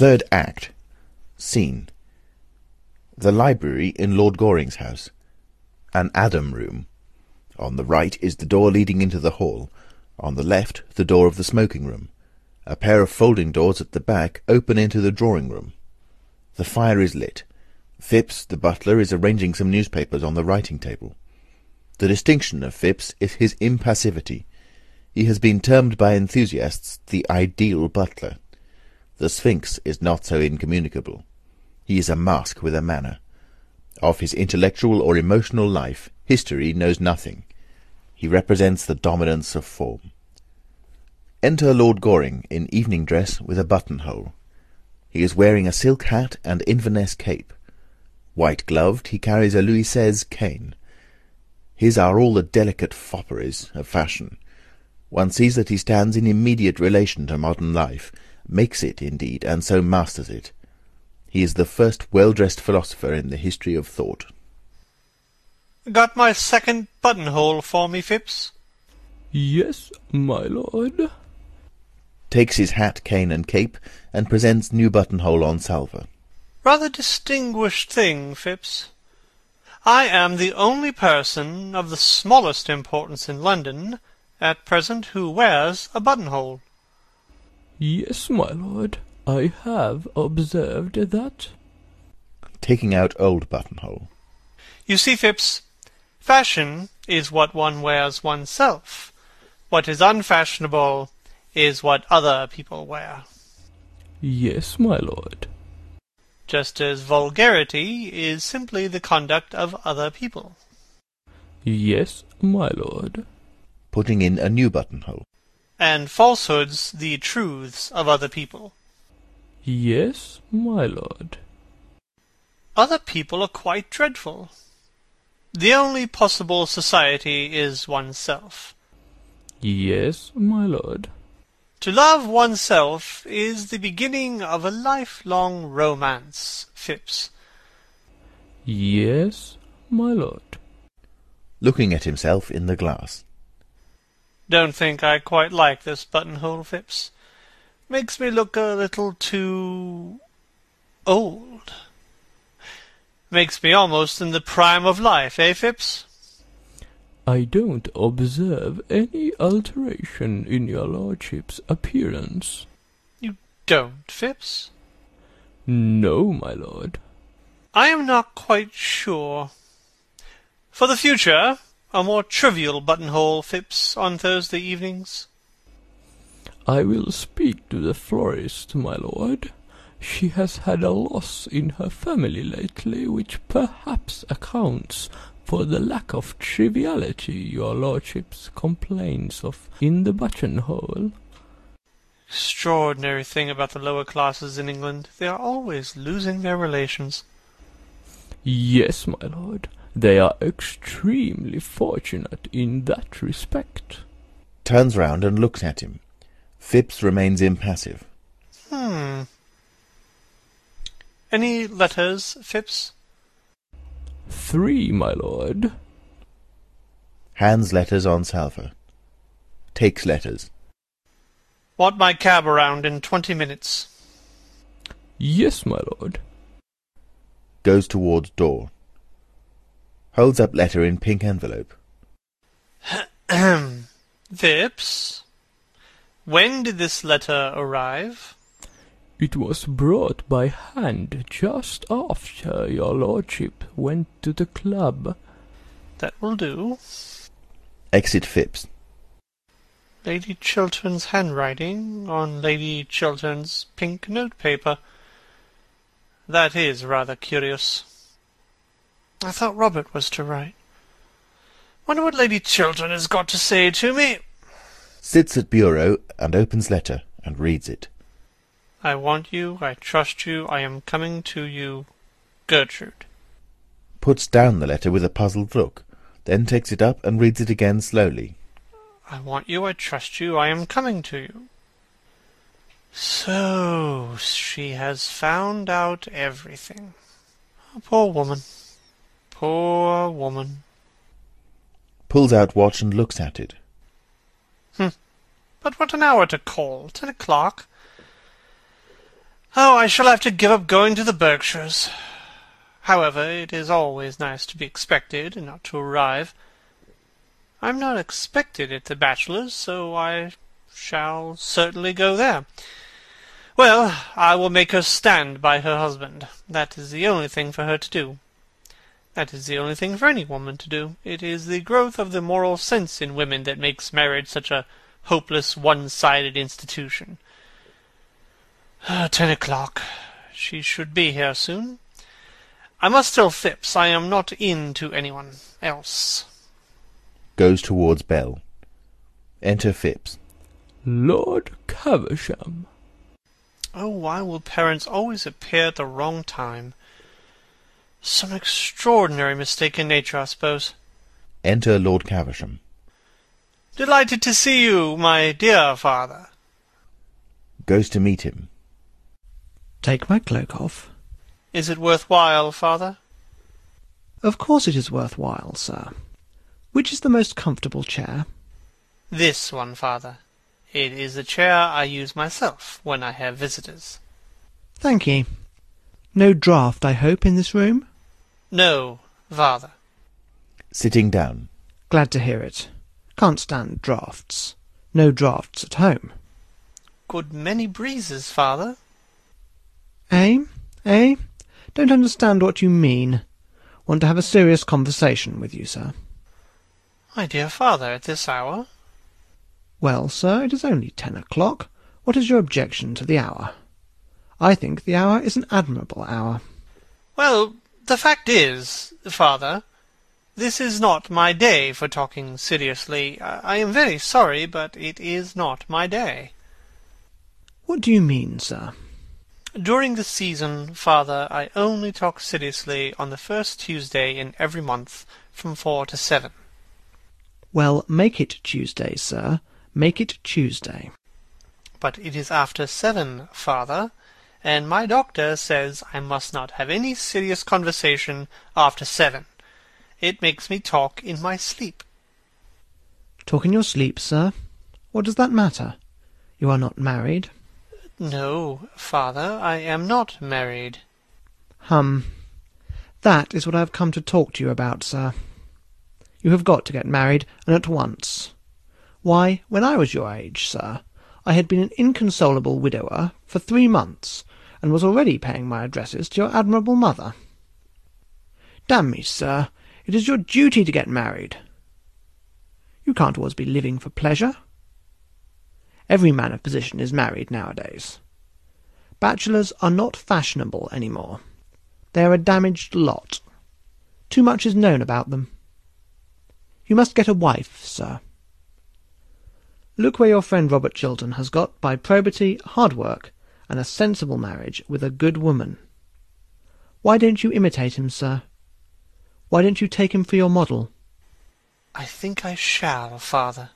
Third act. Scene. The library in Lord Goring's house. An Adam room. On the right is the door leading into the hall. On the left, the door of the smoking room. A pair of folding doors at the back open into the drawing room. The fire is lit. Phipps, the butler, is arranging some newspapers on the writing table. The distinction of Phipps is his impassivity. He has been termed by enthusiasts the ideal butler. The Sphinx is not so incommunicable. He is a mask with a manner. Of his intellectual or emotional life, history knows nothing. He represents the dominance of form. Enter Lord Goring, in evening dress with a buttonhole. He is wearing a silk hat and Inverness cape. White gloved, he carries a Louis XVI cane. His are all the delicate fopperies of fashion. One sees that he stands in immediate relation to modern life, makes it, indeed, and so masters it. He is the first well-dressed philosopher in the history of thought. Got my second buttonhole for me, Phipps? Yes, my lord. Takes his hat, cane, and cape, and presents new buttonhole on salver. Rather distinguished thing, Phipps. I am the only person of the smallest importance in London at present who wears a buttonhole. Yes, my lord. I have observed that. Taking out old buttonhole. You see, Phipps, fashion is what one wears oneself. What is unfashionable is what other people wear. Yes, my lord. Just as vulgarity is simply the conduct of other people. Yes, my lord. Putting in a new buttonhole. And falsehoods the truths of other people. Yes, my lord. Other people are quite dreadful. The only possible society is oneself. Yes, my lord. To love oneself is the beginning of a lifelong romance, Phipps. Yes, my lord. Looking at himself in the glass. Don't think I quite like this buttonhole, Phipps. Makes me look a little too old. Makes me almost in the prime of life, eh, Phipps? I don't observe any alteration in your lordship's appearance. You don't, Phipps? No, my lord. I am not quite sure. For the future, a more trivial buttonhole, Phipps, on Thursday evenings. I will speak to the florist, my lord. She has had a loss in her family lately, which perhaps accounts for the lack of triviality your lordship's complains of in the buttonhole. Extraordinary thing about the lower classes in England. They are always losing their relations. Yes, my lord. They are extremely fortunate in that respect. Turns round and looks at him. Phipps remains impassive. Hmm. Any letters, Phipps? Three, my lord. Hands letters on salver. Takes letters. Want my cab around in twenty minutes. Yes, my lord. Goes towards door. Holds up letter in pink envelope. Ahem. Phipps? When did this letter arrive? It was brought by hand just after your lordship went to the club. That will do. Exit Phipps. Lady Chiltern's handwriting on Lady Chiltern's pink notepaper. That is rather curious. I thought Robert was to write. Wonder what Lady Chiltern has got to say to me. Sits at bureau and opens letter and reads it. I want you, I trust you, I am coming to you, Gertrude. Puts down the letter with a puzzled look, then takes it up and reads it again slowly. I want you, I trust you, I am coming to you. So she has found out everything. Oh, poor woman. Poor woman. Pulls out watch and looks at it. Hm. But what an hour to call. Ten o'clock. Oh, I shall have to give up going to the Berkshires. However, it is always nice to be expected and not to arrive. I'm not expected at the bachelor's, so I shall certainly go there. Well, I will make her stand by her husband. That is the only thing for her to do. That is the only thing for any woman to do. It is the growth of the moral sense in women that makes marriage such a hopeless, one-sided institution. Uh, ten o'clock. She should be here soon. I must tell Phipps I am not in to anyone else. Goes towards Bell. Enter Phipps. Lord Caversham. Oh, why will parents always appear at the wrong time? Some extraordinary mistake in nature, I suppose. Enter Lord Caversham. Delighted to see you, my dear father. Goes to meet him. Take my cloak off. Is it worth while, father? Of course it is worth while, sir. Which is the most comfortable chair? This one, father. It is the chair I use myself when I have visitors. Thank ye. No draught, I hope, in this room? No, father. Sitting down. Glad to hear it. Can't stand draughts. No draughts at home. Good many breezes, father. Eh? Eh? Don't understand what you mean. Want to have a serious conversation with you, sir. My dear father, at this hour? Well, sir, it is only ten o'clock. What is your objection to the hour? I think the hour is an admirable hour. Well, the fact is, father, this is not my day for talking seriously. I, am very sorry, but it is not my day. What do you mean, sir? During the season, father, I only talk seriously on the first Tuesday in every month from four to seven. Well, make it Tuesday, sir. Make it Tuesday. But it is after seven, father, and my doctor says I must not have any serious conversation after seven. It makes me talk in my sleep. Talk in your sleep, sir? What does that matter? You are not married. No, father, I am not married. Hum. That is what I have come to talk to you about, sir. You have got to get married, and at once. Why, when I was your age, sir, I had been an inconsolable widower for three months, and was already paying my addresses to your admirable mother. Damn me, sir, it is your duty to get married. You can't always be living for pleasure. Every man of position is married nowadays. Bachelors are not fashionable any more. They are a damaged lot. Too much is known about them. You must get a wife, sir. Look where your friend Robert Chiltern has got by probity, hard work, and a sensible marriage with a good woman. Why don't you imitate him, sir? Why don't you take him for your model? I think I shall, father.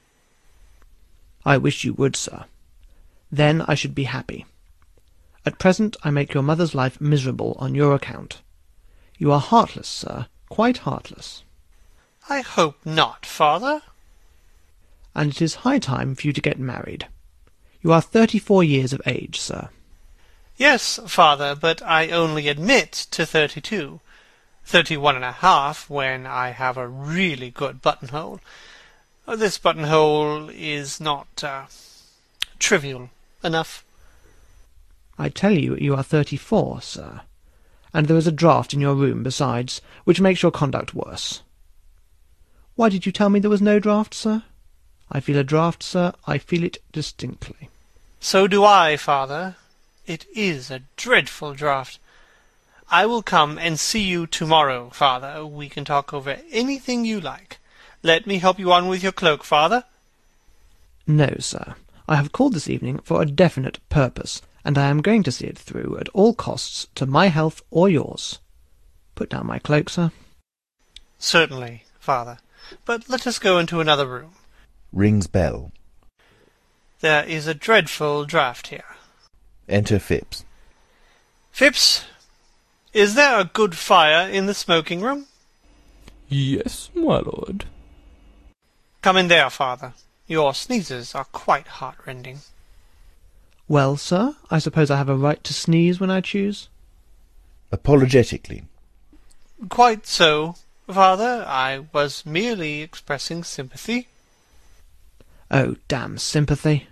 I wish you would, sir. Then I should be happy. At present I make your mother's life miserable on your account. You are heartless, sir, quite heartless. I hope not, father. And it is high time for you to get married. You are thirty-four years of age, sir. Yes, father, but I only admit to thirty-two. Thirty-one and a half when I have a really good buttonhole. This buttonhole is not uh, trivial enough. I tell you you are thirty-four, sir. And there is a draught in your room besides, which makes your conduct worse. Why did you tell me there was no draught, sir? I feel a draught, sir. I feel it distinctly. So do I, father. It is a dreadful draught. I will come and see you tomorrow, father. We can talk over anything you like. Let me help you on with your cloak, father. No, sir. I have called this evening for a definite purpose, and I am going to see it through at all costs to my health or yours. Put down my cloak, sir. Certainly, father. But let us go into another room. Rings bell. There is a dreadful draught here. Enter Phipps. Phipps, is there a good fire in the smoking room? Yes, my lord. Come in there, father. Your sneezes are quite heartrending. Well, sir, I suppose I have a right to sneeze when I choose? Apologetically. Quite so, father. I was merely expressing sympathy. Oh, damn sympathy.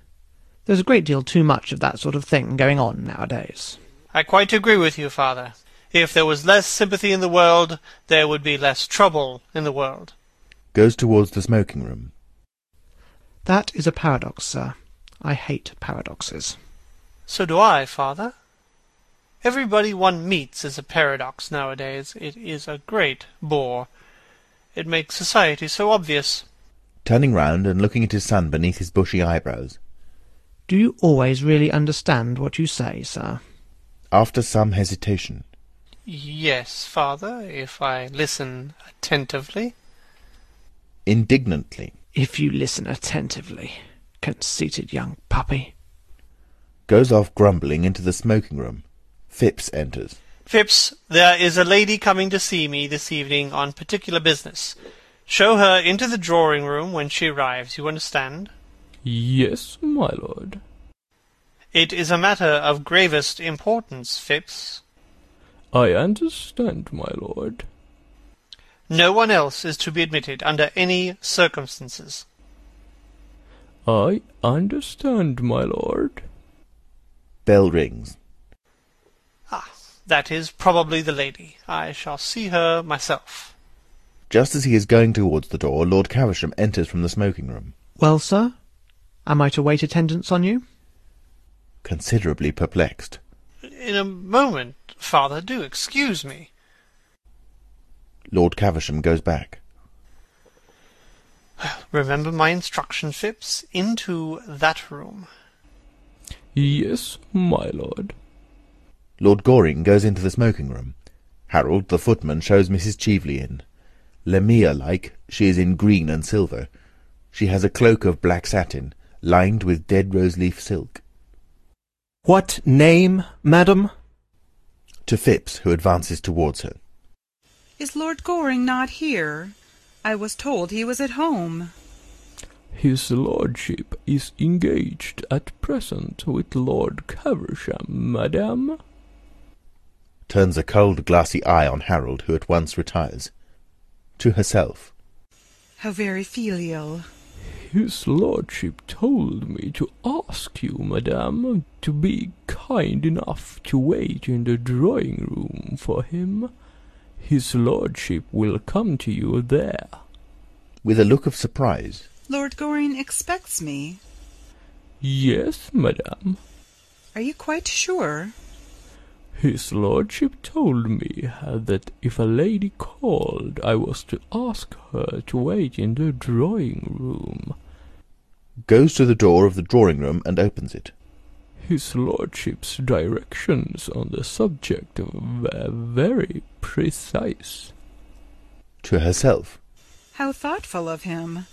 There's a great deal too much of that sort of thing going on nowadays. I quite agree with you, father. If there was less sympathy in the world, there would be less trouble in the world. Goes towards the smoking room. That is a paradox, sir. I hate paradoxes. So do I, father. Everybody one meets is a paradox nowadays. It is a great bore. It makes society so obvious. Turning round and looking at his son beneath his bushy eyebrows. Do you always really understand what you say, sir? After some hesitation. Yes, father, if I listen attentively. Indignantly. If you listen attentively, conceited young puppy. Goes off grumbling into the smoking room. Phipps enters. Phipps, there is a lady coming to see me this evening on particular business. Show her into the drawing room when she arrives, you understand? Yes, my lord. It is a matter of gravest importance, Phipps. I understand, my lord. No one else is to be admitted under any circumstances. I understand, my lord. Bell rings. Ah, that is probably the lady. I shall see her myself. Just as he is going towards the door, Lord Caversham enters from the smoking room. Well, sir, am I to wait attendance on you? Considerably perplexed. In a moment, father, do excuse me. Lord Caversham goes back. Remember my instruction, Phipps. Into that room. Yes, my lord. Lord Goring goes into the smoking room. Harold, the footman, shows Mrs. Cheveley in. Lamia-like, she is in green and silver. She has a cloak of black satin, lined with dead rose-leaf silk. What name, madam? To Phipps, who advances towards her. Is Lord Goring not here? I was told he was at home. His lordship is engaged at present with Lord Caversham, madam. Turns a cold, glassy eye on Harold, who at once retires. To herself. How very filial. His lordship told me to ask you, madame, to be kind enough to wait in the drawing room for him. His lordship will come to you there. With a look of surprise. Lord Goring expects me. Yes, madame. Are you quite sure? His lordship told me that if a lady called, I was to ask her to wait in the drawing room. Goes to the door of the drawing room and opens it. His lordship's directions on the subject were very precise. To herself. How thoughtful of him.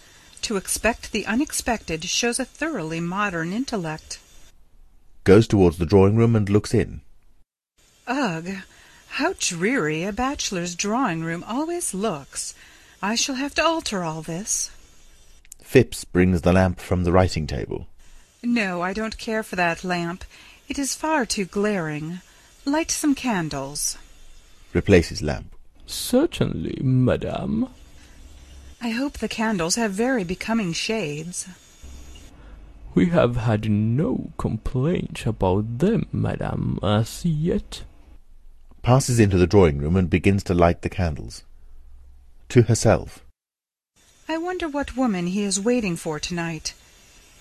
To expect the unexpected shows a thoroughly modern intellect. Goes towards the drawing room and looks in. Ugh! How dreary a bachelor's drawing room always looks. I shall have to alter all this. Phipps brings the lamp from the writing table. No, I don't care for that lamp. It is far too glaring. Light some candles. Replaces lamp. Certainly, madame. I hope the candles have very becoming shades. We have had no complaint about them, madame, as yet. Passes into the drawing room and begins to light the candles. To herself. I wonder what woman he is waiting for tonight.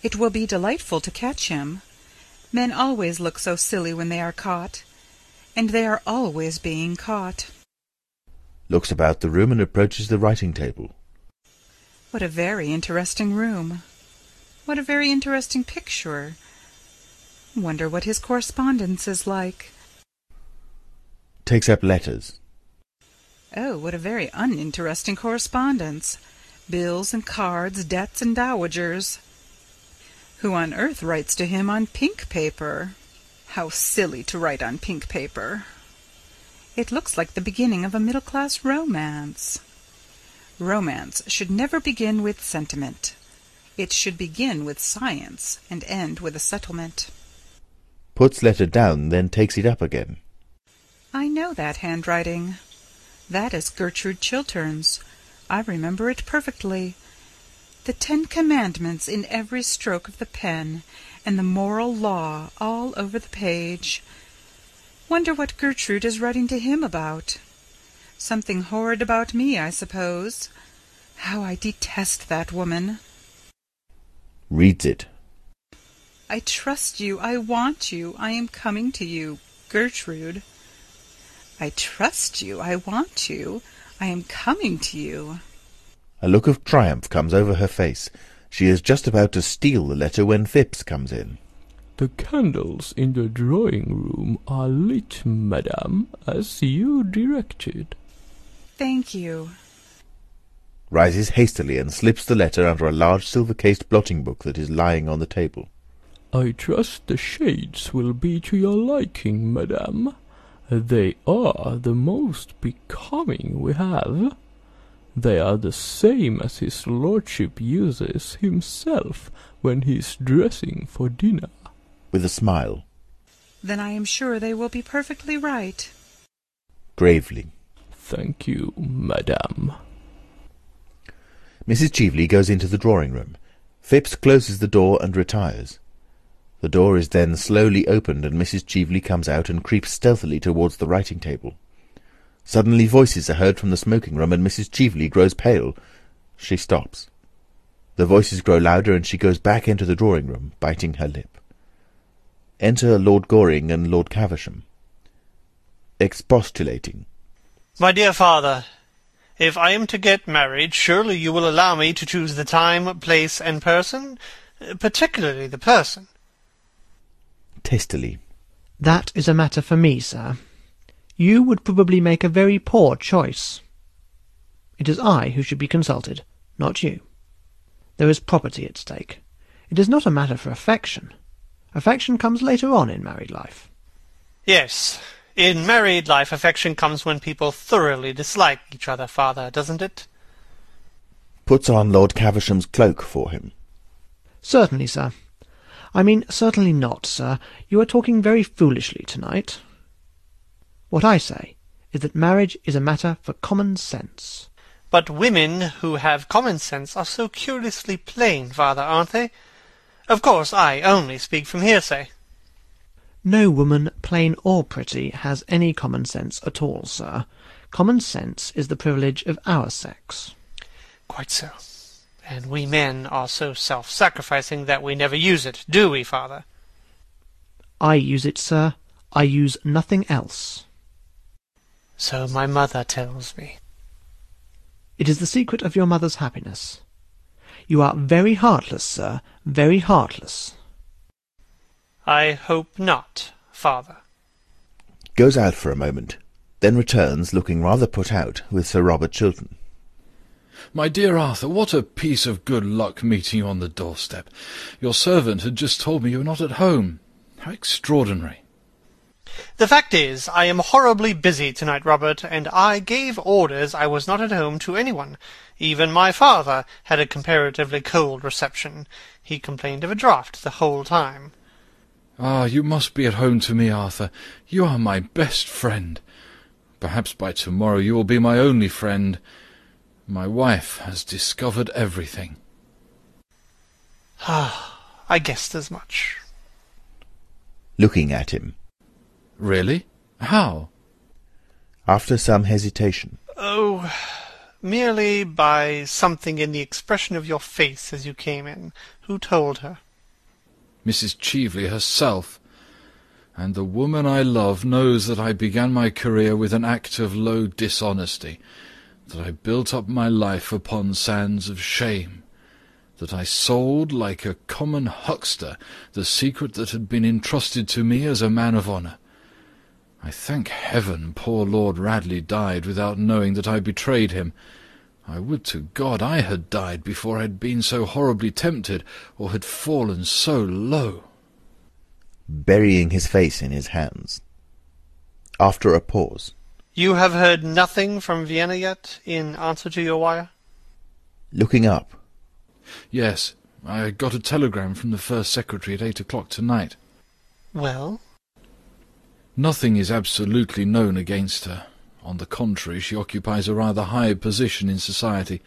It will be delightful to catch him. Men always look so silly when they are caught. And they are always being caught. Looks about the room and approaches the writing table. What a very interesting room. What a very interesting picture. Wonder what his correspondence is like. Takes up letters. Oh, what a very uninteresting correspondence. Bills and cards, debts and dowagers. Who on earth writes to him on pink paper? How silly to write on pink paper. It looks like the beginning of a middle-class romance. Romance should never begin with sentiment. It should begin with science and end with a settlement. puts letter down, then takes it up again. I know that handwriting. That is Gertrude Chiltern's. I remember it perfectly. The Ten Commandments in every stroke of the pen, and the moral law all over the page. Wonder what Gertrude is writing to him about. Something horrid about me, I suppose. How I detest that woman. Reads it. I trust you. I want you. I am coming to you. Gertrude. I trust you. I want you. I am coming to you. A look of triumph comes over her face. She is just about to steal the letter when Phipps comes in. The candles in the drawing room are lit, madame, as you directed. Thank you. Rises hastily and slips the letter under a large silver-cased blotting book that is lying on the table. I trust the shades will be to your liking, madame. They are the most becoming we have. They are the same as his lordship uses himself when he is dressing for dinner. With a smile. Then I am sure they will be perfectly right. Gravely. Thank you, madame. Mrs. Cheveley goes into the drawing-room. Phipps closes the door and retires. The door is then slowly opened, and Mrs. Cheveley comes out and creeps stealthily towards the writing-table. Suddenly voices are heard from the smoking-room, and Mrs. Cheveley grows pale. She stops. The voices grow louder, and she goes back into the drawing-room, biting her lip. Enter Lord Goring and Lord Caversham. Expostulating. My dear father, if I am to get married, surely you will allow me to choose the time, place, and person, particularly the person. Testily. That is a matter for me, sir. You would probably make a very poor choice. It is I who should be consulted, not you. There is property at stake. It is not a matter for affection. Affection comes later on in married life. Yes, in married life affection comes when people thoroughly dislike each other, father, doesn't it? Puts on Lord Caversham's cloak for him. Certainly, sir. I mean, certainly not, sir. You are talking very foolishly tonight. What I say is that marriage is a matter for common sense. But women who have common sense are so curiously plain, father, aren't they? Of course, I only speak from hearsay. No woman, plain or pretty, has any common sense at all, sir. Common sense is the privilege of our sex. Quite so. And we men are so self-sacrificing that we never use it, do we, father? I use it, sir. I use nothing else. So my mother tells me. It is the secret of your mother's happiness. You are very heartless, sir, very heartless. I hope not, father. Goes out for a moment, then returns, looking rather put out, with Sir Robert Chiltern. My dear Arthur, what a piece of good luck meeting you on the doorstep. Your servant had just told me you were not at home. How extraordinary. The fact is, I am horribly busy tonight, Robert, and I gave orders I was not at home to anyone. Even my father had a comparatively cold reception. He complained of a draught the whole time. Ah, you must be at home to me, Arthur. You are my best friend. Perhaps by tomorrow you will be my only friend. My wife has discovered everything. Ah, I guessed as much. Looking at him. Really? How? After some hesitation. Oh, merely by something in the expression of your face as you came in. Who told her? Mrs. Cheveley herself. And the woman I love knows that I began my career with an act of low dishonesty, that I built up my life upon sands of shame, that I sold like a common huckster the secret that had been entrusted to me as a man of honour. I thank heaven poor Lord Radley died without knowing that I betrayed him. I would to God I had died before I had been so horribly tempted, or had fallen so low. Burying his face in his hands. After a pause. You have heard nothing from Vienna yet, in answer to your wire? Looking up. Yes, I got a telegram from the first secretary at eight o'clock tonight. Well, Nothing is absolutely known against her. On the contrary, she occupies a rather high position in society.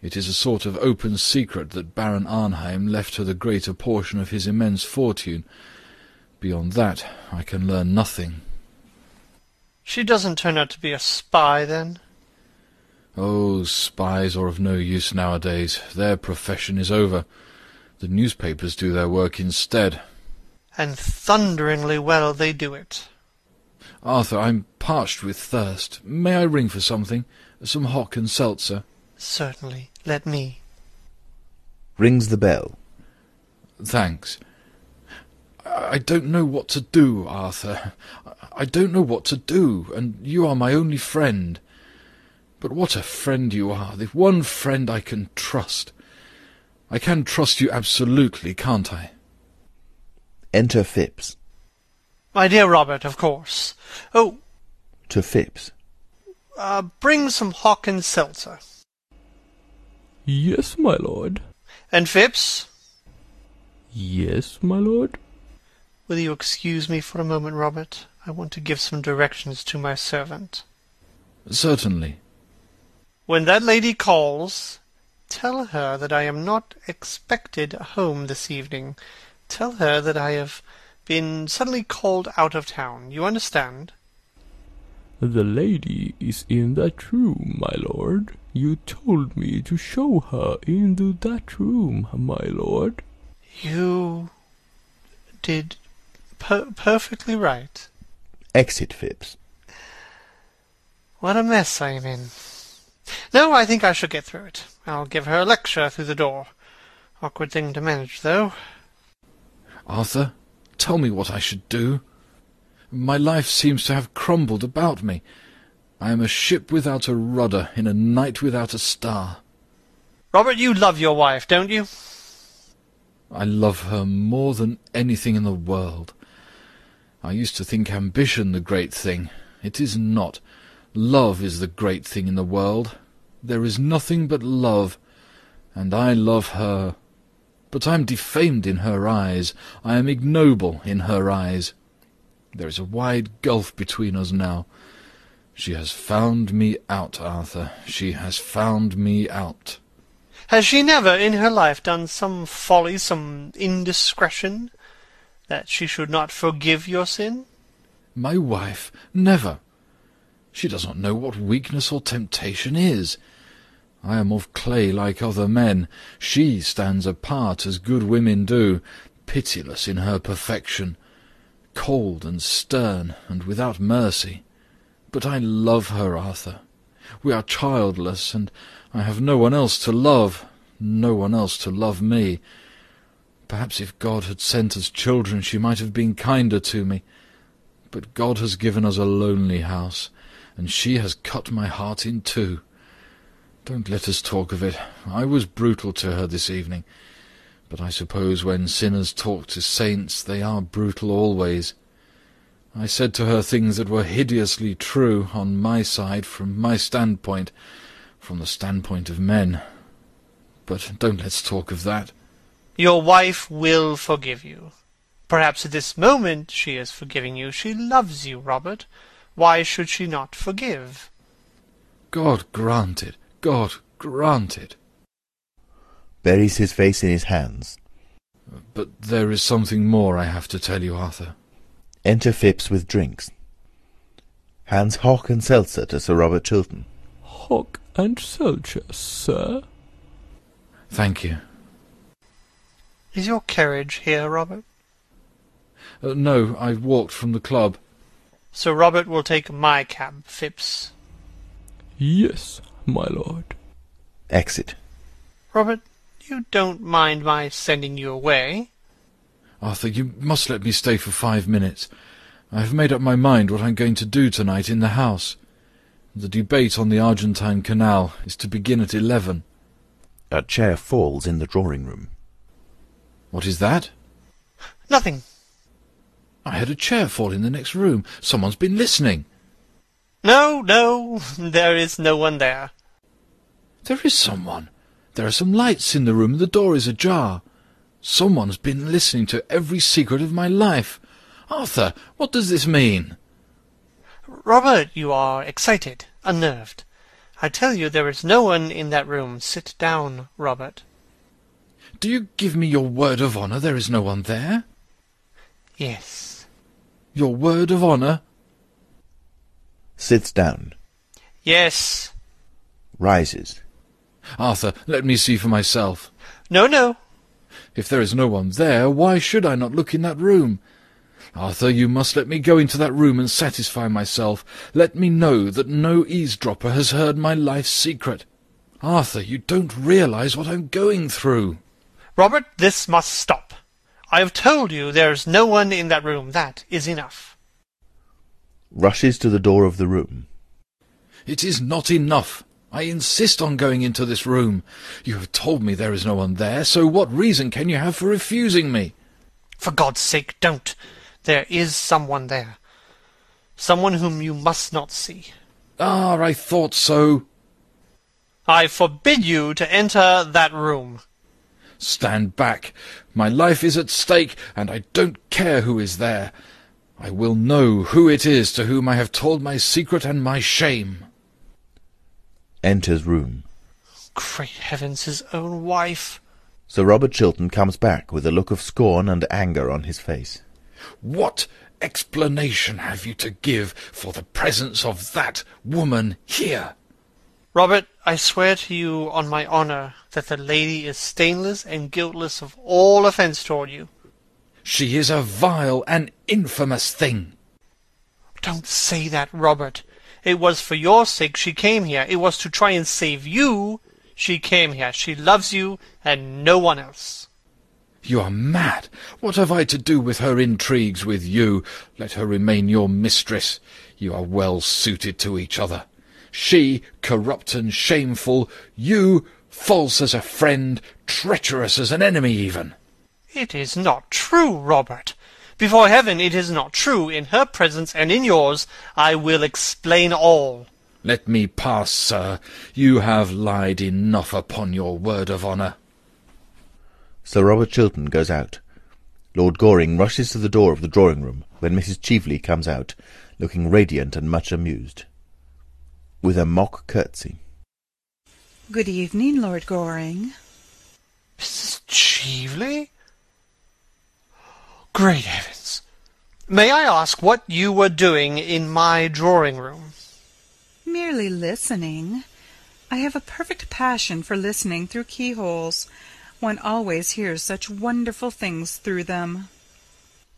It is a sort of open secret that Baron Arnheim left her the greater portion of his immense fortune. Beyond that, I can learn nothing. She doesn't turn out to be a spy, then? Oh, spies are of no use nowadays. Their profession is over. The newspapers do their work instead. And thunderingly well they do it. Arthur, I'm parched with thirst. May I ring for something? Some hock and seltzer? Certainly. Let me. Rings the bell. Thanks. I don't know what to do, Arthur. I don't know what to do, and you are my only friend. But what a friend you are, the one friend I can trust. I can trust you absolutely, can't I? Enter Phipps. My dear Robert, of course. Oh, To Phipps. uh, bring some hock and seltzer. Yes, my lord. And Phipps, Yes, my lord. will you excuse me for a moment, Robert? I want to give some directions to my servant. Certainly. When that lady calls, tell her that I am not expected home this evening. Tell her that I have been suddenly called out of town. You understand? The lady is in that room, my lord. You told me to show her into that room, my lord. You did per- perfectly right. Exit Phipps. What a mess I am in. No, I think I shall get through it. I'll give her a lecture through the door. Awkward thing to manage, though. Arthur, tell me what I should do. My life seems to have crumbled about me. I am a ship without a rudder in a night without a star. Robert, you love your wife, don't you? I love her more than anything in the world. I used to think ambition the great thing. It is not. Love is the great thing in the world. There is nothing but love, and I love her. But I am defamed in her eyes. I am ignoble in her eyes. There is a wide gulf between us now. She has found me out, Arthur. She has found me out. Has she never in her life done some folly, some indiscretion, that she should not forgive your sin? My wife? Never. She does not know what weakness or temptation is. I am of clay like other men. She stands apart as good women do, pitiless in her perfection, cold and stern and without mercy. But I love her, Arthur. We are childless, and I have no one else to love, no one else to love me. Perhaps if God had sent us children she might have been kinder to me. But God has given us a lonely house, and she has cut my heart in two. Don't let us talk of it. I was brutal to her this evening, but I suppose when sinners talk to saints they are brutal always. I said to her things that were hideously true on my side, from my standpoint, from the standpoint of men. But don't let's talk of that. Your wife will forgive you. Perhaps at this moment she is forgiving you. She loves you, Robert. Why should she not forgive? God grant it. God grant it. Buries his face in his hands. But there is something more I have to tell you, Arthur. Enter Phipps with drinks. Hands hock and seltzer to Sir Robert Chiltern. Hock and seltzer, sir. Thank you. Is your carriage here, Robert? Uh, no, I've walked from the club. Sir Robert will take my cab, Phipps. Yes, my lord. Exit. Robert, you don't mind my sending you away? Arthur, you must let me stay for five minutes. I have made up my mind what I'm going to do tonight in the house. The debate on the Argentine Canal is to begin at eleven. A chair falls in the drawing-room. What is that? Nothing. I heard a chair fall in the next room. Someone's been listening. No, no, there is no one there. There is someone. There are some lights in the room and the door is ajar. Someone's been listening to every secret of my life. Arthur, what does this mean? Robert, you are excited, unnerved. I tell you there is no one in that room. Sit down, Robert. Do you give me your word of honour there is no one there? Yes. Your word of honour? Sits down. Yes. Rises. Arthur, let me see for myself. No, no. If there is no one there, why should I not look in that room? Arthur, you must let me go into that room and satisfy myself. Let me know that no eavesdropper has heard my life's secret. Arthur, you don't realize what I'm going through. Robert, this must stop. I have told you there is no one in that room. That is enough. Rushes to the door of the room. It is not enough. I insist on going into this room. You have told me there is no one there, so what reason can you have for refusing me? For God's sake, don't. There is someone there. Someone whom you must not see. Ah, I thought so. I forbid you to enter that room. Stand back. My life is at stake, and I don't care who is there. I will know who it is to whom I have told my secret and my shame. Enters room. Great heavens, his own wife. Sir Robert Chiltern comes back with a look of scorn and anger on his face. What explanation have you to give for the presence of that woman here? Robert, I swear to you on my honour that the lady is stainless and guiltless of all offence toward you. She is a vile and infamous thing. Don't say that, Robert. It was for your sake she came here. It was to try and save you she came here. She loves you and no one else. You are mad. What have I to do with her intrigues with you? Let her remain your mistress. You are well suited to each other. She, corrupt and shameful, you, false as a friend, treacherous as an enemy even. It is not true, Robert. Before heaven, it is not true. In her presence and in yours, I will explain all. Let me pass, sir. You have lied enough upon your word of honour. Sir Robert Chiltern goes out. Lord Goring rushes to the door of the drawing-room when Mrs. Cheveley comes out, looking radiant and much amused. With a mock curtsy. Good evening, Lord Goring. Mrs. Cheveley? Great heavens! May I ask what you were doing in my drawing-room? Merely listening. I have a perfect passion for listening through keyholes. One always hears such wonderful things through them.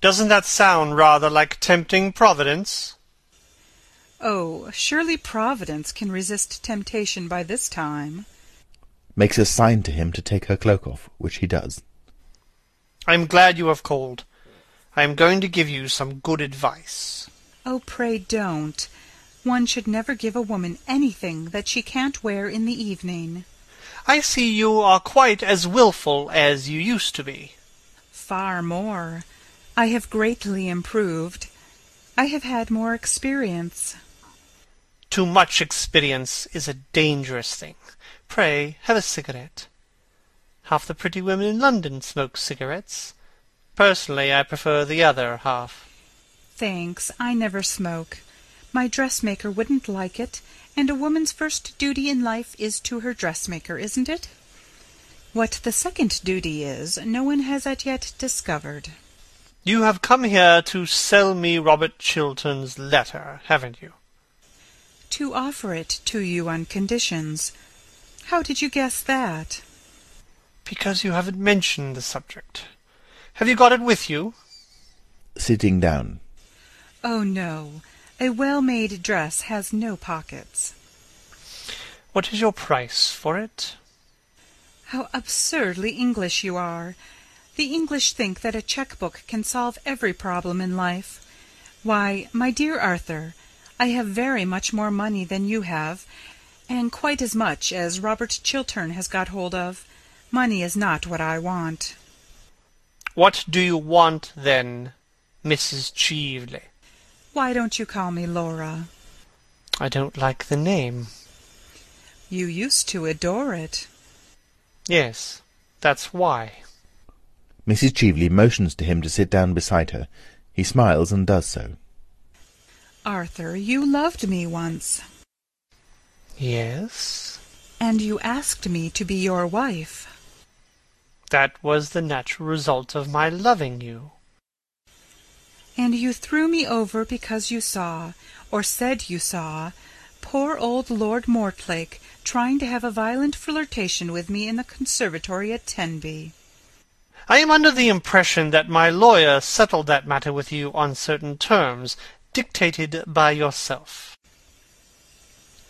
Doesn't that sound rather like tempting Providence? Oh, surely Providence can resist temptation by this time. Makes a sign to him to take her cloak off, which he does. I am glad you have called. I am going to give you some good advice. Oh, pray don't. One should never give a woman anything that she can't wear in the evening. I see you are quite as wilful as you used to be. Far more. I have greatly improved. I have had more experience. Too much experience is a dangerous thing. Pray, have a cigarette. Half the pretty women in London smoke cigarettes. Personally, I prefer the other half. Thanks, I never smoke. My dressmaker wouldn't like it, and a woman's first duty in life is to her dressmaker, isn't it? What the second duty is, no one has as yet discovered. You have come here to sell me Robert Chiltern's letter, haven't you? To offer it to you on conditions. How did you guess that? Because you haven't mentioned the subject. Have you got it with you? Sitting down. Oh, no. A well-made dress has no pockets. What is your price for it? How absurdly English you are! The English think that a cheque-book can solve every problem in life. Why, my dear Arthur, I have very much more money than you have, and quite as much as Robert Chiltern has got hold of. Money is not what I want. What do you want, then, Mrs. Cheveley? Why don't you call me Laura? I don't like the name. You used to adore it. Yes, that's why. Mrs. Cheveley motions to him to sit down beside her. He smiles and does so. Arthur, you loved me once, Yes? and you asked me to be your wife. That was the natural result of my loving you. And you threw me over because you saw, or said you saw, poor old Lord Mortlake trying to have a violent flirtation with me in the conservatory at Tenby. I am under the impression that my lawyer settled that matter with you on certain terms, dictated by yourself.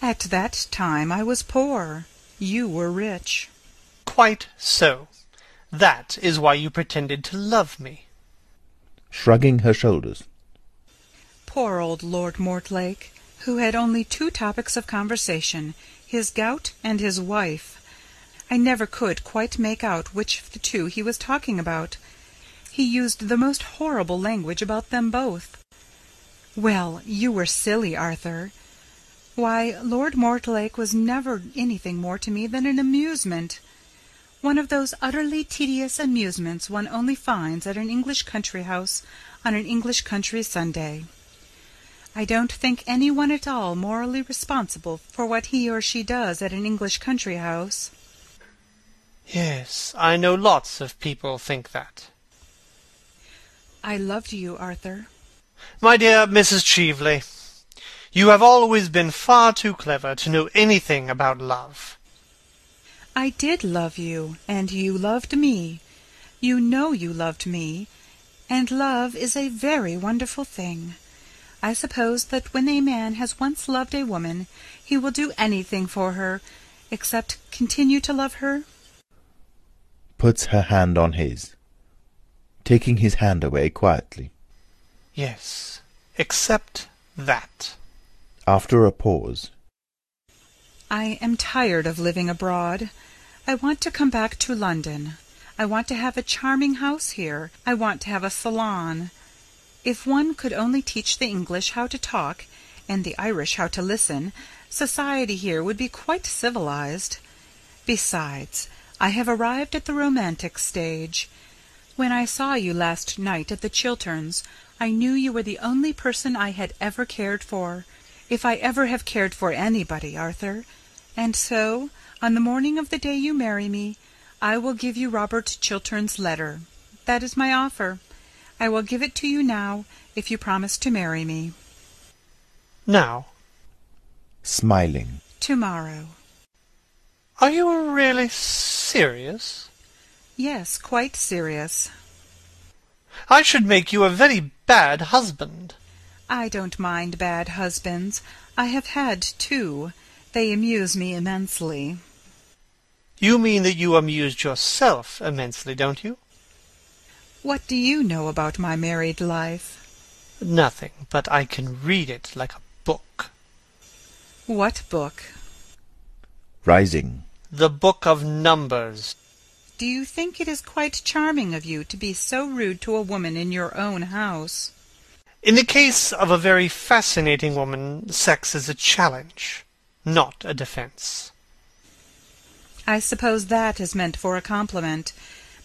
At that time I was poor. You were rich. Quite so. That is why you pretended to love me. Shrugging her shoulders. Poor old Lord Mortlake, who had only two topics of conversation, his gout and his wife. I never could quite make out which of the two he was talking about. He used the most horrible language about them both. Well, you were silly, Arthur. Why, Lord Mortlake was never anything more to me than an amusement. One of those utterly tedious amusements one only finds at an English country house on an English country Sunday. I don't think any one at all morally responsible for what he or she does at an English country house. Yes, I know lots of people think that. I loved you, Arthur. My dear Mrs. Cheveley, you have always been far too clever to know anything about love. I did love you, and you loved me. You know you loved me, and love is a very wonderful thing. I suppose that when a man has once loved a woman, he will do anything for her, except continue to love her. Puts her hand on his. Taking his hand away quietly. Yes, except that. After a pause. I am tired of living abroad. I want to come back to London. I want to have a charming house here. I want to have a salon. If one could only teach the English how to talk, and the Irish how to listen, society here would be quite civilized. Besides, I have arrived at the romantic stage. When I saw you last night at the Chilterns, I knew you were the only person I had ever cared for, if I ever have cared for anybody, Arthur. And so, on the morning of the day you marry me, I will give you Robert Chiltern's letter. That is my offer. I will give it to you now, if you promise to marry me. Now, Smiling. Tomorrow. are you really serious? Yes, quite serious. I should make you a very bad husband. I don't mind bad husbands. I have had two. They amuse me immensely. You mean that you amused yourself immensely, don't you? What do you know about my married life? Nothing, but I can read it like a book. What book? Rising. The book of numbers. Do you think it is quite charming of you to be so rude to a woman in your own house? In the case of a very fascinating woman, sex is a challenge, not a defense. I suppose that is meant for a compliment.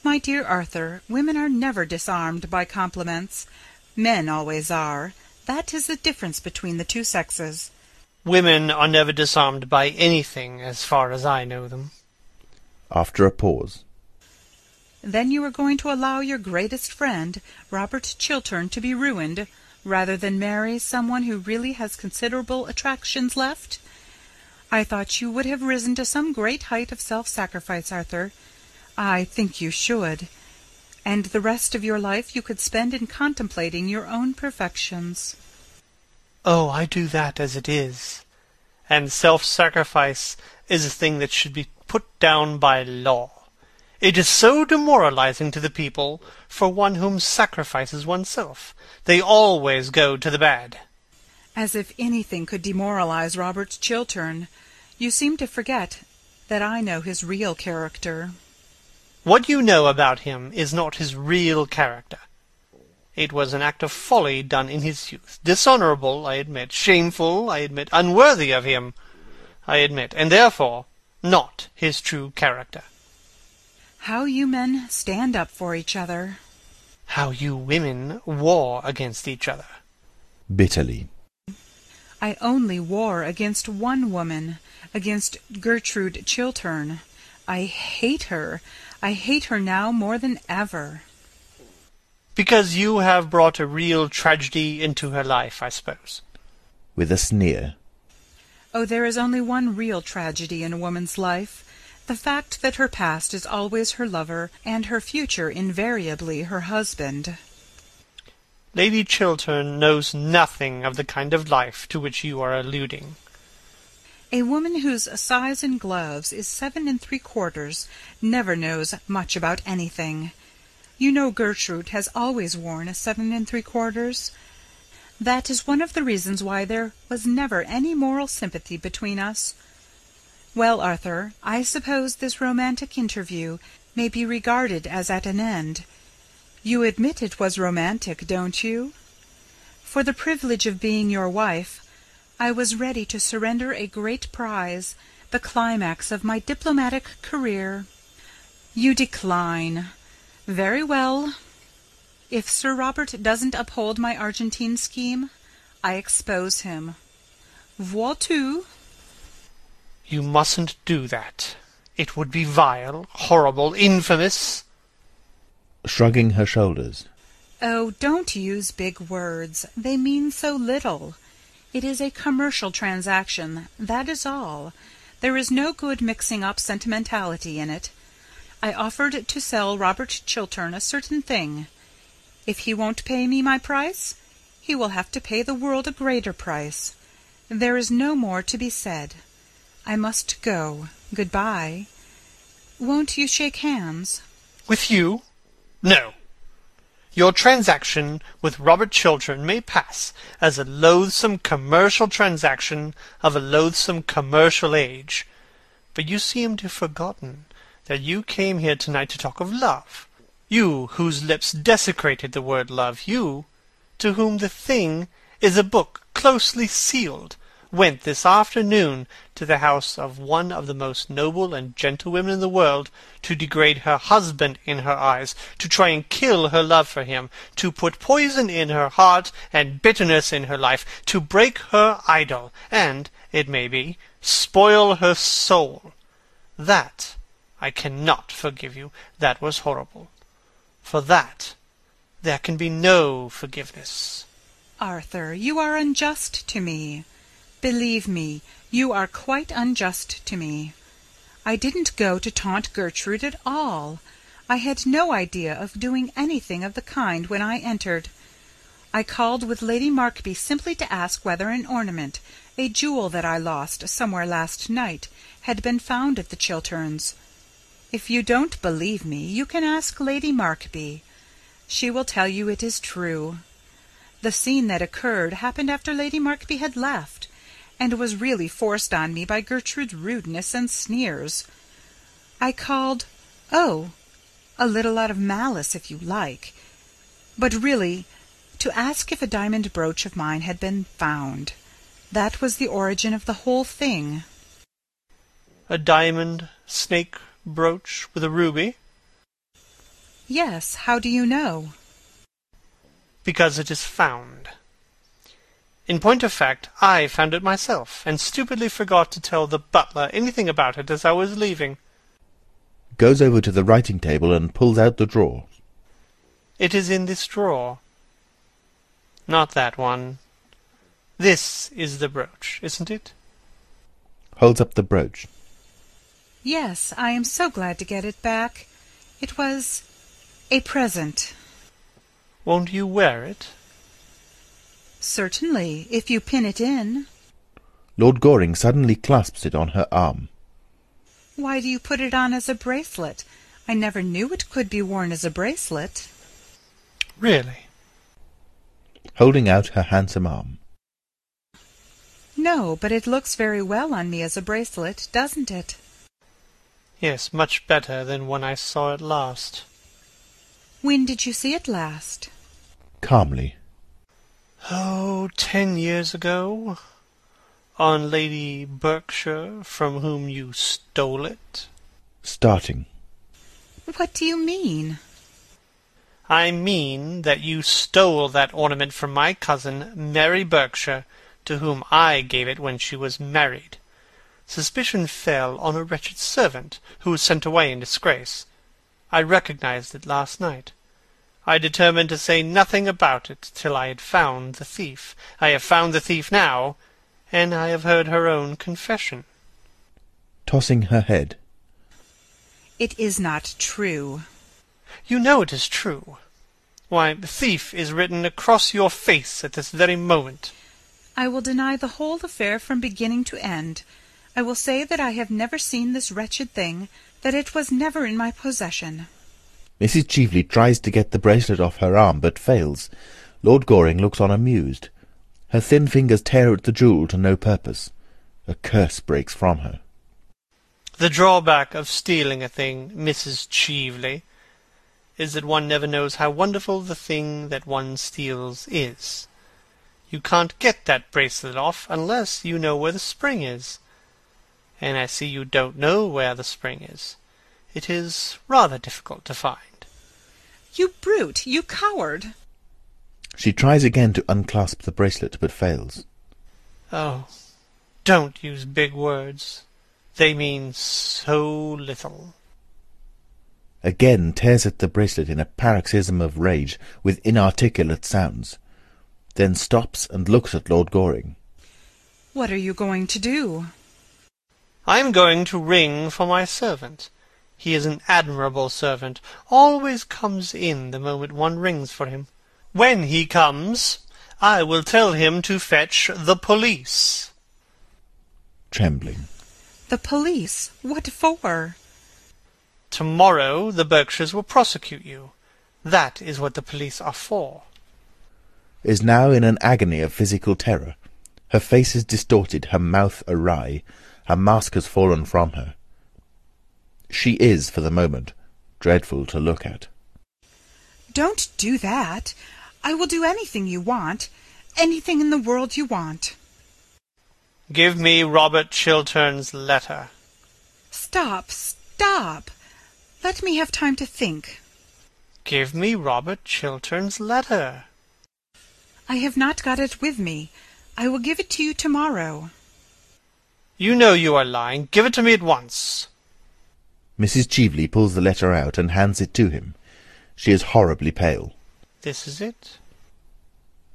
My dear Arthur, women are never disarmed by compliments. Men always are. That is the difference between the two sexes. Women are never disarmed by anything, as far as I know them. After a pause. Then you are going to allow your greatest friend, Robert Chiltern, to be ruined, rather than marry someone who really has considerable attractions left? I thought you would have risen to some great height of self-sacrifice, Arthur. I think you should. And the rest of your life you could spend in contemplating your own perfections. Oh, I do that as it is. And self-sacrifice is a thing that should be put down by law. It is so demoralizing to the people for one whom sacrifices oneself. They always go to the bad. As if anything could demoralize Robert Chiltern. You seem to forget that I know his real character. What you know about him is not his real character. It was an act of folly done in his youth. Dishonourable, I admit. Shameful, I admit. Unworthy of him, I admit. And therefore, not his true character. How you men stand up for each other. how you women war against each other. Bitterly. I only war against one woman, against Gertrude Chiltern. I hate her. I hate her now more than ever. Because you have brought a real tragedy into her life, I suppose. With a sneer. Oh, there is only one real tragedy in a woman's life the fact that her past is always her lover, and her future invariably her husband. Lady Chiltern knows nothing of the kind of life to which you are alluding. A woman whose size in gloves is seven and three quarters never knows much about anything. You know Gertrude has always worn a seven and three quarters. That is one of the reasons why there was never any moral sympathy between us. Well, Arthur, I suppose this romantic interview may be regarded as at an end. You admit it was romantic, don't you? For the privilege of being your wife, I was ready to surrender a great prize, the climax of my diplomatic career. You decline. Very well. If Sir Robert doesn't uphold my Argentine scheme, I expose him. Vois tu? You mustn't do that. It would be vile, horrible, infamous. Shrugging her shoulders. Oh, don't use big words. They mean so little. It is a commercial transaction, that is all. There is no good mixing up sentimentality in it. I offered to sell Robert Chiltern a certain thing. If he won't pay me my price, he will have to pay the world a greater price. There is no more to be said. I must go. Good bye. Won't you shake hands? With you? No. Your transaction with Robert Chiltern may pass as a loathsome commercial transaction of a loathsome commercial age, but you seem to have forgotten that you came here tonight to talk of love. You, whose lips desecrated the word love, you, to whom the thing is a book closely sealed, went this afternoon to the house of one of the most noble and gentle women in the world, to degrade her husband in her eyes, to try and kill her love for him, to put poison in her heart and bitterness in her life, to break her idol, and, it may be, spoil her soul. That I cannot forgive you. That was horrible. For that there can be no forgiveness. Arthur, you are unjust to me. Believe me, you are quite unjust to me. I didn't go to taunt Gertrude at all. I had no idea of doing anything of the kind when I entered. I called with Lady Markby simply to ask whether an ornament, a jewel that I lost somewhere last night, had been found at the Chilterns. If you don't believe me, you can ask Lady Markby. She will tell you it is true. The scene that occurred happened after Lady Markby had left and was really forced on me by Gertrude's rudeness and sneers. I called oh, a little out of malice, if you like, but really to ask if a diamond brooch of mine had been found. That was the origin of the whole thing. A diamond snake brooch with a ruby? Yes, how do you know? Because it is found. In point of fact, I found it myself, and stupidly forgot to tell the butler anything about it as I was leaving. Goes over to the writing table and pulls out the drawer. It is in this drawer. Not that one. This is the brooch, isn't it? Holds up the brooch. Yes, I am so glad to get it back. It was a present. Won't you wear it? Certainly, if you pin it in. Lord Goring suddenly clasps it on her arm. Why do you put it on as a bracelet? I never knew it could be worn as a bracelet. Really? Holding out her handsome arm. No, but it looks very well on me as a bracelet, doesn't it? Yes, much better than when I saw it last. When did you see it last? Calmly. Oh, ten years ago. On Lady Berkshire, from whom you stole it. Starting. What do you mean? I mean that you stole that ornament from my cousin, Mary Berkshire, to whom I gave it when she was married. Suspicion fell on a wretched servant, who was sent away in disgrace. I recognized it last night. I determined to say nothing about it till I had found the thief. I have found the thief now, and I have heard her own confession. Tossing her head. It is not true. You know it is true. Why, the thief is written across your face at this very moment. I will deny the whole affair from beginning to end. I will say that I have never seen this wretched thing, that it was never in my possession. Mrs. Cheveley tries to get the bracelet off her arm, but fails. Lord Goring looks on amused. Her thin fingers tear at the jewel to no purpose. A curse breaks from her. The drawback of stealing a thing, Mrs. Cheveley, is that one never knows how wonderful the thing that one steals is. You can't get that bracelet off unless you know where the spring is. And I see you don't know where the spring is. It is rather difficult to find. You brute! You coward! She tries again to unclasp the bracelet, but fails. Oh, don't use big words. They mean so little. Again tears at the bracelet in a paroxysm of rage, with inarticulate sounds. Then stops and looks at Lord Goring. What are you going to do? I am going to ring for my servant. He is an admirable servant, always comes in the moment one rings for him. When he comes, I will tell him to fetch the police. Trembling. The police? What for? Tomorrow the Berkshires will prosecute you. That is what the police are for. Is now in an agony of physical terror. Her face is distorted, her mouth awry. Her mask has fallen from her. She is, for the moment, dreadful to look at. Don't do that. I will do anything you want. Anything in the world you want. Give me Robert Chiltern's letter. Stop, stop. Let me have time to think. Give me Robert Chiltern's letter. I have not got it with me. I will give it to you tomorrow. You know you are lying. Give it to me at once. Mrs. Cheveley pulls the letter out and hands it to him. She is horribly pale. This is it?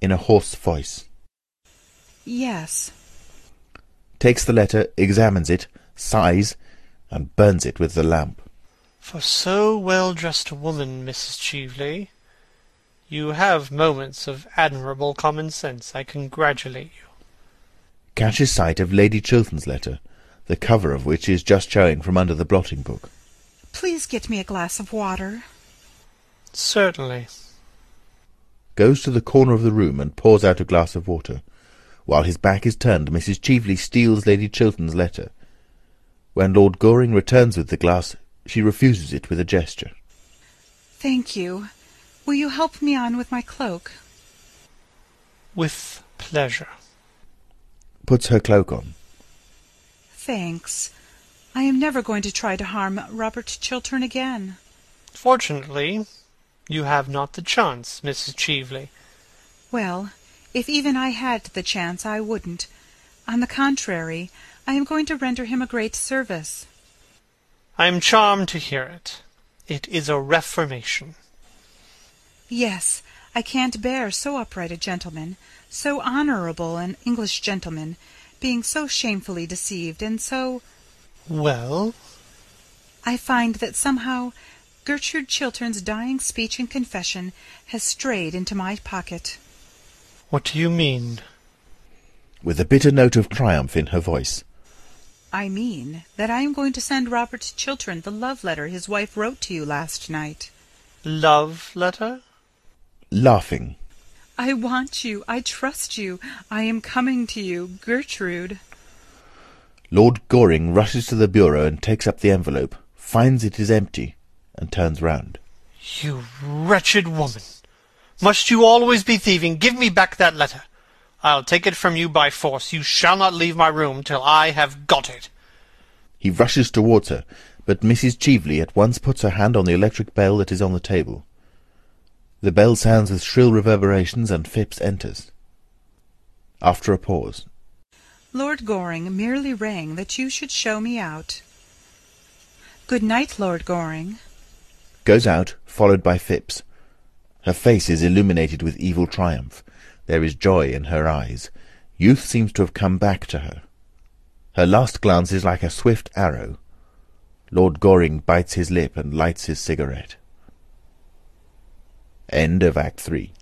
In a hoarse voice. Yes. Takes the letter, examines it, sighs, and burns it with the lamp. For so well dressed a woman, Mrs. Cheveley, you have moments of admirable common sense. I congratulate you. Catches sight of Lady Chiltern's letter, the cover of which is just showing from under the blotting book. Please get me a glass of water. Certainly. Goes to the corner of the room and pours out a glass of water. While his back is turned, Mrs. Cheveley steals Lady Chiltern's letter. When Lord Goring returns with the glass, she refuses it with a gesture. Thank you. Will you help me on with my cloak? With pleasure. Puts her cloak on. Thanks. I am never going to try to harm Robert Chiltern again. Fortunately, you have not the chance, Mrs. Cheveley. Well, if even I had the chance, I wouldn't. On the contrary, I am going to render him a great service. I am charmed to hear it. It is a reformation. Yes, I can't bear so upright a gentleman, so honourable an English gentleman, being so shamefully deceived, and so Well? I find that somehow Gertrude Chiltern's dying speech and confession has strayed into my pocket. What do you mean? With a bitter note of triumph in her voice. I mean that I am going to send Robert Chiltern the love letter his wife wrote to you last night. Love letter? Laughing. I want you. I trust you. I am coming to you, Gertrude. Lord Goring rushes to the bureau and takes up the envelope, finds it is empty, and turns round. You wretched woman! Must you always be thieving? Give me back that letter. I'll take it from you by force. You shall not leave my room till I have got it. He rushes towards her, but Mrs. Cheveley at once puts her hand on the electric bell that is on the table. The bell sounds with shrill reverberations, and Phipps enters. After a pause. Lord Goring merely rang that you should show me out. Good night, Lord Goring. Goes out, followed by Phipps. Her face is illuminated with evil triumph. There is joy in her eyes. Youth seems to have come back to her. Her last glance is like a swift arrow. Lord Goring bites his lip and lights his cigarette. End of Act Three.